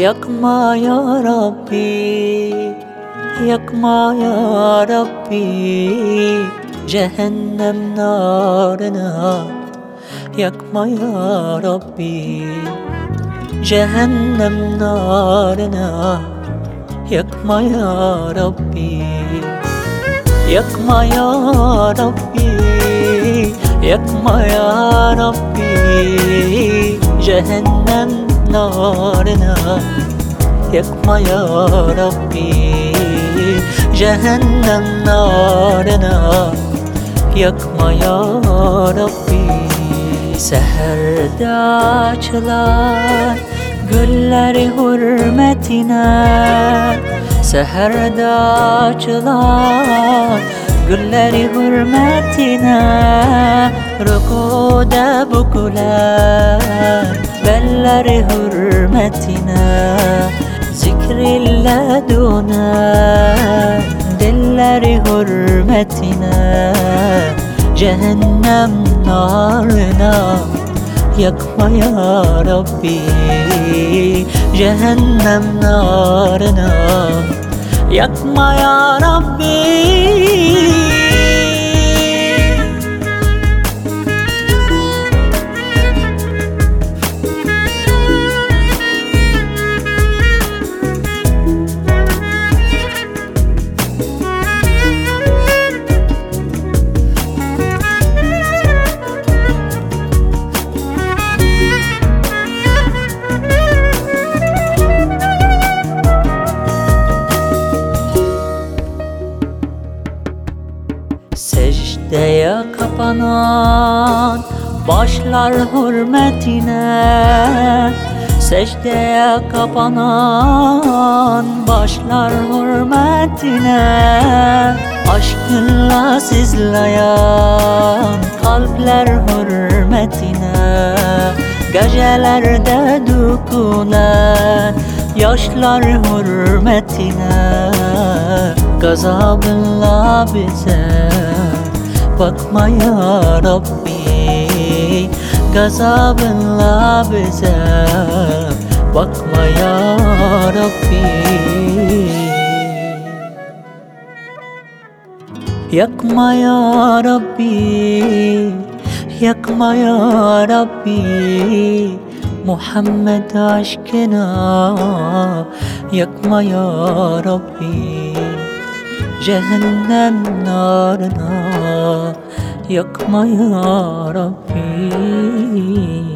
يقمع يا ربي يقمع يا ربي جهنم نارنا يقمع يا ربي جهنم نارنا يقمع يا ربي يقمع يا ربي يقمع يا ربي جهنم narına Yakma ya Rabbi Cehennem narına Yakma ya Rabbi Seherde açılan güller hürmetine Seherde açılan قلنا لغرمتنا ركود بكلا بلر هرمتنا ذكر لدنا دلر هرمتنا جهنم نارنا يكفى يا ربي جهنم نارنا Yatma ya Rabbi banan Başlar hürmetine Secdeye kapanan Başlar hürmetine Aşkınla sizleyen Kalpler hürmetine Gecelerde dökülen Yaşlar hürmetine Gazabınla biter بطمة يا ربي قصاب لابسة بطمة يا ربي يكما يا ربي يكما يا ربي محمد عشقنا يكما يا ربي cehennem narına yakmaya Rabbi